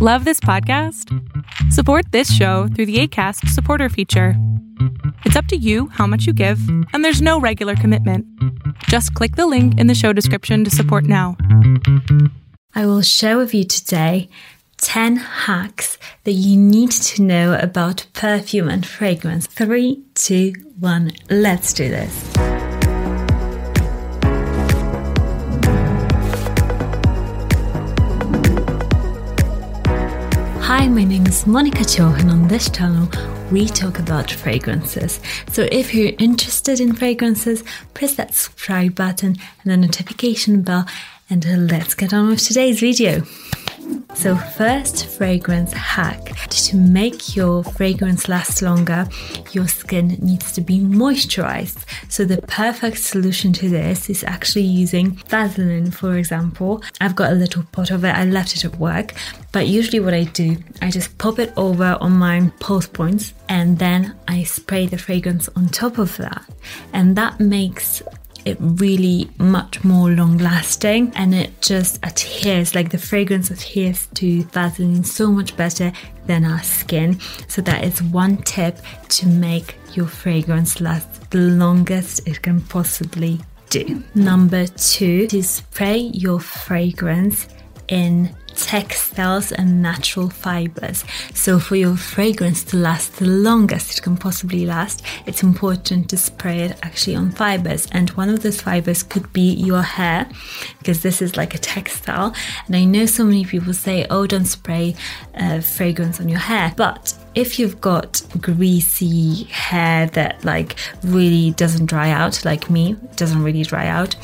Love this podcast? Support this show through the ACAST supporter feature. It's up to you how much you give, and there's no regular commitment. Just click the link in the show description to support now. I will share with you today 10 hacks that you need to know about perfume and fragrance. Three, two, one, let's do this. Hi, my name is Monika Cho, and on this channel, we talk about fragrances. So, if you're interested in fragrances, press that subscribe button and the notification bell, and let's get on with today's video. So, first fragrance hack to make your fragrance last longer, your skin needs to be moisturized. So, the perfect solution to this is actually using Vaseline, for example. I've got a little pot of it, I left it at work, but usually what I do, I just pop it over on my pulse points and then I spray the fragrance on top of that, and that makes it really much more long lasting and it just adheres like the fragrance adheres to Vaseline so much better than our skin. So that is one tip to make your fragrance last the longest it can possibly do. Number two, to spray your fragrance in textiles and natural fibers. So, for your fragrance to last the longest it can possibly last, it's important to spray it actually on fibers. And one of those fibers could be your hair, because this is like a textile. And I know so many people say, oh, don't spray uh, fragrance on your hair. But if you've got greasy hair that like really doesn't dry out like me doesn't really dry out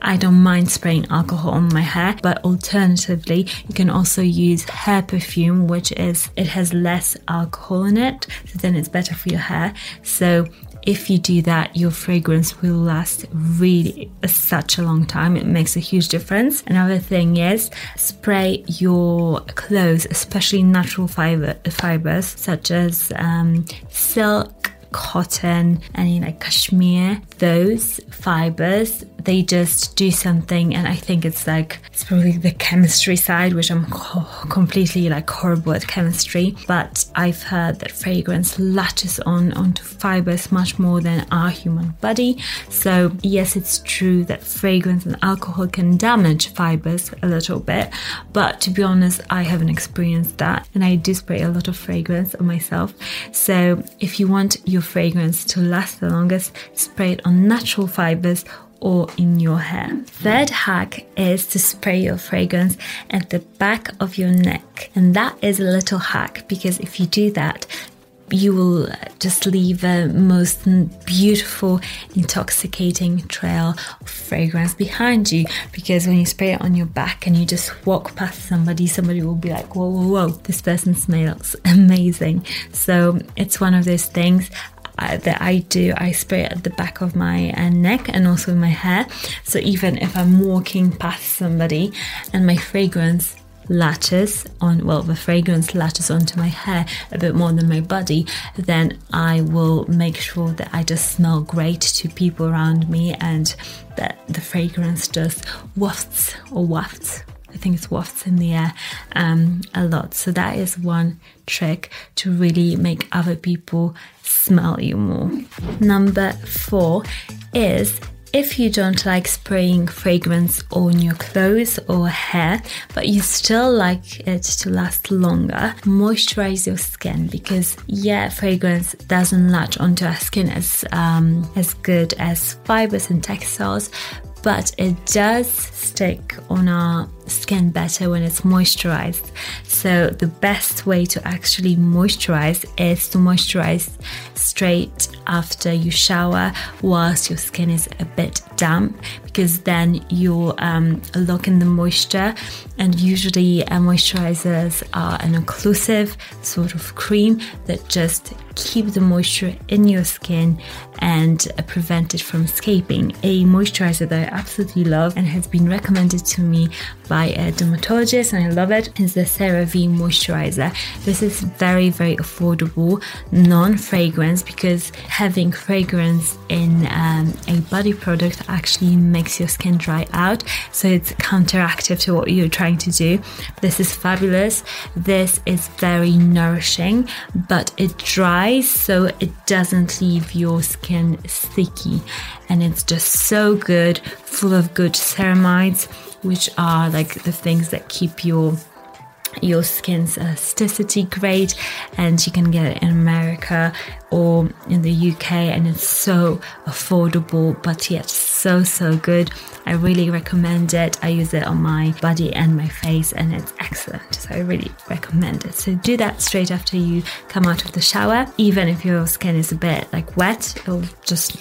i don't mind spraying alcohol on my hair but alternatively you can also use hair perfume which is it has less alcohol in it so then it's better for your hair. So if you do that, your fragrance will last really such a long time. It makes a huge difference. Another thing is spray your clothes, especially natural fiber fibers such as um, silk cotton, any like cashmere, those fibers, they just do something. And I think it's like, it's probably the chemistry side, which I'm completely like horrible at chemistry. But I've heard that fragrance latches on onto fibers much more than our human body. So, yes, it's true that fragrance and alcohol can damage fibers a little bit. But to be honest, I haven't experienced that. And I do spray a lot of fragrance on myself. So, if you want your fragrance to last the longest, spray it on natural fibers or in your hair. Third hack is to spray your fragrance at the back of your neck. And that is a little hack because if you do that, you will just leave a most beautiful, intoxicating trail of fragrance behind you. Because when you spray it on your back and you just walk past somebody, somebody will be like, whoa, whoa, whoa, this person smells amazing. So it's one of those things uh, that I do, I spray it at the back of my uh, neck and also my hair. So even if I'm walking past somebody and my fragrance latches on well the fragrance latches onto my hair a bit more than my body then i will make sure that i just smell great to people around me and that the fragrance just wafts or wafts I think it's wafts in the air um, a lot. So that is one trick to really make other people smell you more. Number four is if you don't like spraying fragrance on your clothes or hair, but you still like it to last longer, moisturize your skin because yeah, fragrance doesn't latch onto our skin as um, as good as fibers and textiles, but it does stick on our skin better when it's moisturized. So, the best way to actually moisturize is to moisturize straight after you shower whilst your skin is a bit damp because then you'll um, lock in the moisture. And usually, uh, moisturizers are an occlusive sort of cream that just keep the moisture in your skin and uh, prevent it from escaping. A moisturizer that I absolutely love and has been recommended to me by a dermatologist and I love it. It's the CeraVe moisturizer. This is very, very affordable, non-fragrance because having fragrance in um, a body product actually makes your skin dry out. So it's counteractive to what you're trying to do. This is fabulous. This is very nourishing, but it dries so it doesn't leave your skin sticky. And it's just so good, full of good ceramides, which are like the things that keep your your skin's elasticity great. And you can get it in America or in the UK and it's so affordable but yet so so good. I really recommend it. I use it on my body and my face and it's excellent. So I really recommend it. So do that straight after you come out of the shower. Even if your skin is a bit like wet it'll just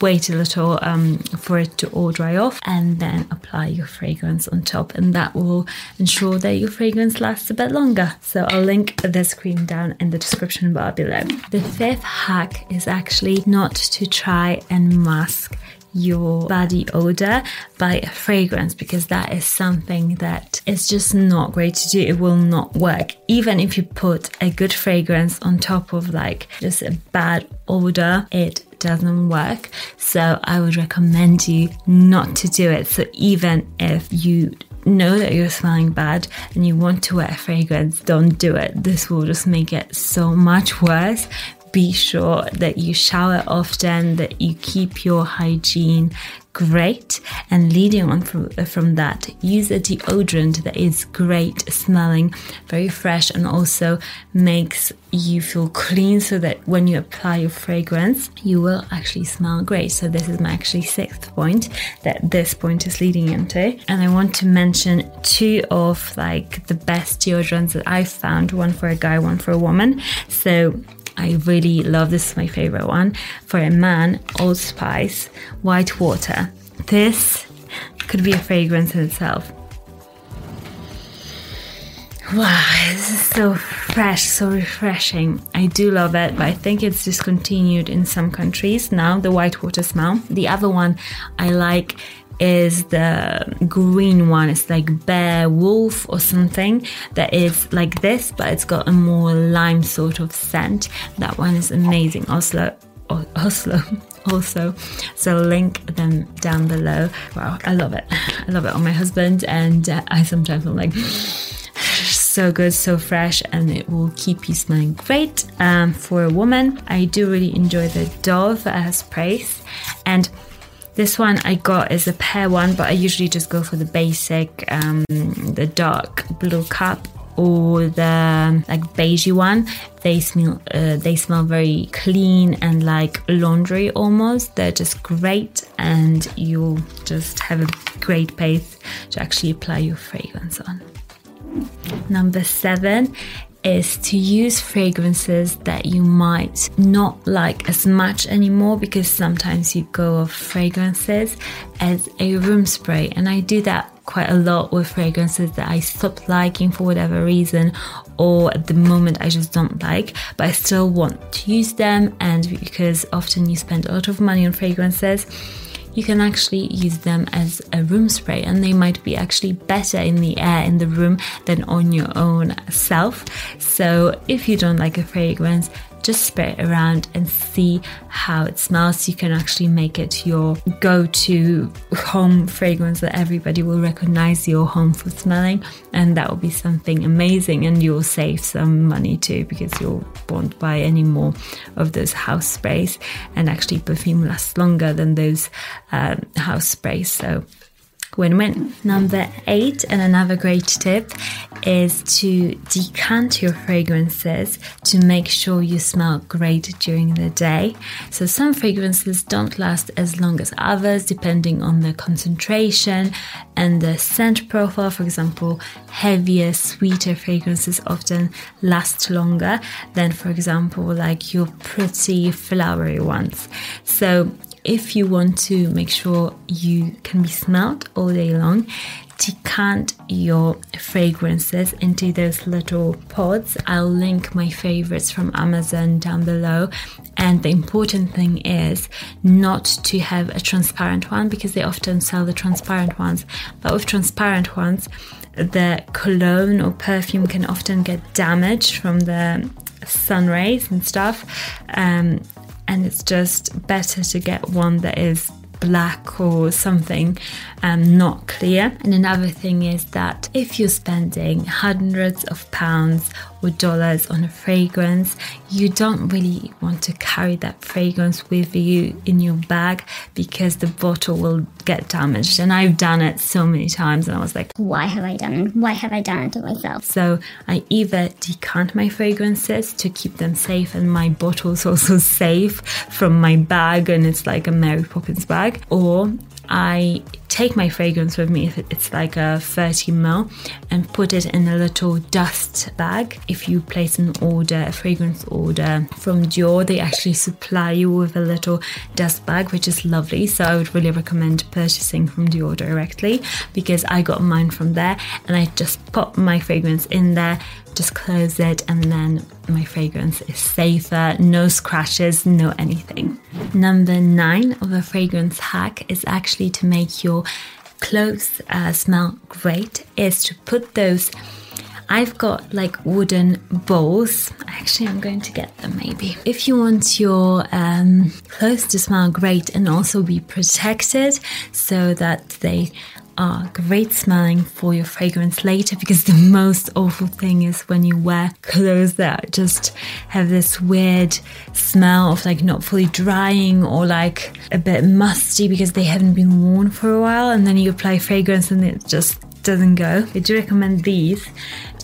wait a little um, for it to all dry off and then apply your fragrance on top and that will ensure that your fragrance lasts a bit longer so I'll link this cream down in the description bar below the fifth hack is actually not to try and mask your body odor by a fragrance because that is something that is just not great to do. It will not work. Even if you put a good fragrance on top of like just a bad odor, it doesn't work. So I would recommend you not to do it. So even if you know that you're smelling bad and you want to wear fragrance, don't do it. This will just make it so much worse be sure that you shower often, that you keep your hygiene great. And leading on from, uh, from that, use a deodorant that is great smelling, very fresh, and also makes you feel clean so that when you apply your fragrance, you will actually smell great. So, this is my actually sixth point that this point is leading into. And I want to mention two of like the best deodorants that I've found one for a guy, one for a woman. So, I really love this is my favorite one for a man Old Spice white water. This could be a fragrance in itself wow this is so fresh so refreshing I do love it but I think it's discontinued in some countries now the white water smell the other one I like is the green one. It's like bear wolf or something that is like this, but it's got a more lime sort of scent. That one is amazing. Oslo, Oslo also. So link them down below. Wow, I love it. I love it on my husband, and uh, I sometimes I'm like. So good, so fresh, and it will keep you smelling great. Um, for a woman, I do really enjoy the Dove uh, sprays, and this one I got is a pear one, but I usually just go for the basic, um, the dark blue cup or the like beigey one. They smell uh, they smell very clean and like laundry almost. They're just great, and you'll just have a great pace to actually apply your fragrance on. Number seven is to use fragrances that you might not like as much anymore because sometimes you go off fragrances as a room spray. And I do that quite a lot with fragrances that I stopped liking for whatever reason or at the moment I just don't like but I still want to use them. And because often you spend a lot of money on fragrances you can actually use them as a room spray and they might be actually better in the air in the room than on your own self. So if you don't like a fragrance, just spray it around and see how it smells. You can actually make it your go to home fragrance that everybody will recognize your home for smelling, and that will be something amazing. And you'll save some money too because you won't buy any more of those house sprays. And actually, perfume lasts longer than those um, house sprays. So win win. Number eight, and another great tip is to decant your fragrances to make sure you smell great during the day. So, some fragrances don't last as long as others depending on the concentration and the scent profile. For example, heavier, sweeter fragrances often last longer than, for example, like your pretty flowery ones. So, if you want to make sure you can be smelled all day long, decant your fragrances into those little pods. I'll link my favorites from Amazon down below. And the important thing is not to have a transparent one because they often sell the transparent ones. But with transparent ones, the cologne or perfume can often get damaged from the sun rays and stuff. Um, and it's just better to get one that is black or something um, not clear. And another thing is that if you're spending hundreds of pounds or dollars on a fragrance, you don't really want to carry that fragrance with you in your bag because the bottle will get damaged. And I've done it so many times, and I was like, why have I done it? Why have I done it to myself? So I either decant my fragrances to keep them safe, and my bottle's also safe from my bag, and it's like a Mary Poppins bag, or I take my fragrance with me if it's like a 30 ml and put it in a little dust bag. If you place an order, a fragrance order from Dior, they actually supply you with a little dust bag, which is lovely. So I would really recommend purchasing from Dior directly because I got mine from there and I just pop my fragrance in there just close it and then my fragrance is safer no scratches no anything number nine of a fragrance hack is actually to make your clothes uh, smell great is to put those I've got like wooden bowls. Actually, I'm going to get them maybe. If you want your um, clothes to smell great and also be protected so that they are great smelling for your fragrance later because the most awful thing is when you wear clothes that just have this weird smell of like not fully drying or like a bit musty because they haven't been worn for a while and then you apply fragrance and it just doesn't go. I do recommend these.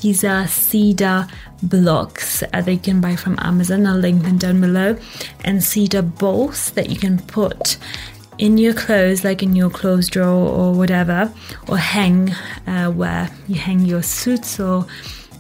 These are cedar blocks uh, that you can buy from Amazon. I'll link them down below. And cedar balls that you can put in your clothes, like in your clothes drawer or whatever, or hang uh, where you hang your suits or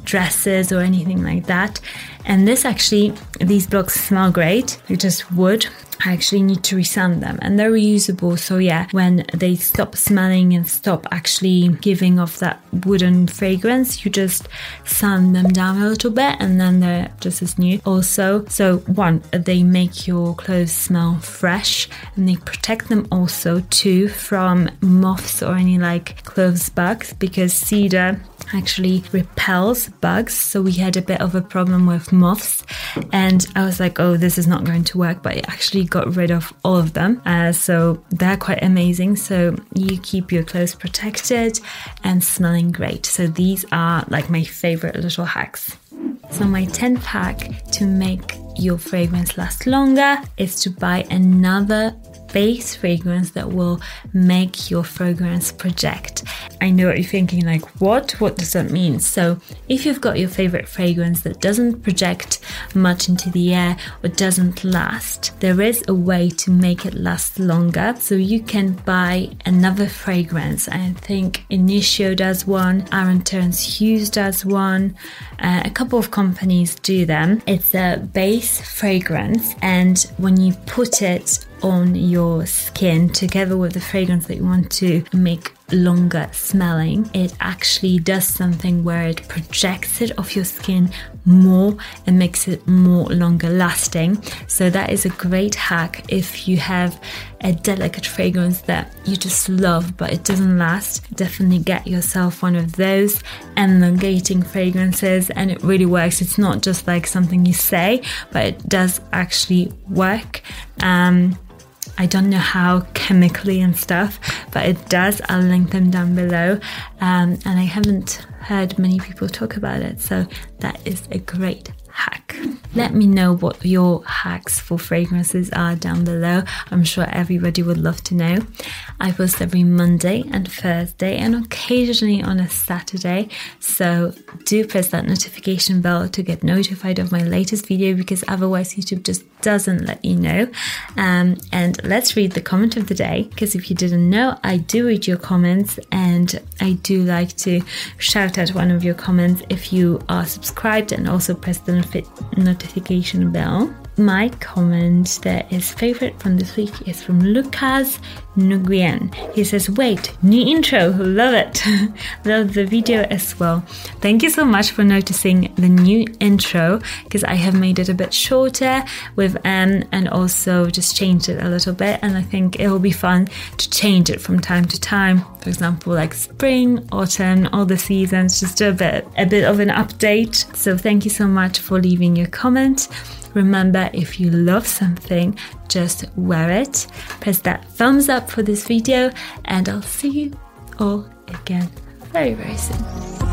dresses or anything like that. And this actually, these blocks smell great. They're just wood. I actually need to resand them and they're reusable. So yeah, when they stop smelling and stop actually giving off that wooden fragrance, you just sand them down a little bit and then they're just as new. Also, so one, they make your clothes smell fresh and they protect them also too from moths or any like clothes bugs because cedar actually repels bugs. So we had a bit of a problem with moths, and I was like, oh, this is not going to work, but it actually got rid of all of them. Uh, so they're quite amazing. So you keep your clothes protected and smelling great. So these are like my favorite little hacks. So, my 10th hack to make your fragrance last longer is to buy another base fragrance that will make your fragrance project. I know what you're thinking like, what? What does that mean? So, if you've got your favorite fragrance that doesn't project much into the air or doesn't last, there is a way to make it last longer. So, you can buy another fragrance. I think Initio does one, Aaron Terence Hughes does one, uh, a couple of companies do them. It's a base fragrance, and when you put it on your skin together with the fragrance that you want to make longer smelling, it actually does something where it projects it off your skin more and makes it more longer lasting. So, that is a great hack if you have a delicate fragrance that you just love but it doesn't last. Definitely get yourself one of those elongating fragrances, and it really works. It's not just like something you say, but it does actually work. Um, I don't know how chemically and stuff, but it does. I'll link them down below. Um, and I haven't heard many people talk about it, so that is a great hack. Let me know what your hacks for fragrances are down below. I'm sure everybody would love to know. I post every Monday and Thursday and occasionally on a Saturday. So do press that notification bell to get notified of my latest video because otherwise YouTube just doesn't let you know. Um, and let's read the comment of the day because if you didn't know, I do read your comments and I do like to shout out one of your comments if you are subscribed and also press the notification bell. My comment that is favorite from this week is from Lucas Nguyen. He says, Wait, new intro, love it. love the video as well. Thank you so much for noticing the new intro because I have made it a bit shorter with M and also just changed it a little bit. And I think it will be fun to change it from time to time. For example, like spring, autumn, all the seasons, just a bit, a bit of an update. So thank you so much for leaving your comment. Remember, if you love something, just wear it. Press that thumbs up for this video, and I'll see you all again very, very soon.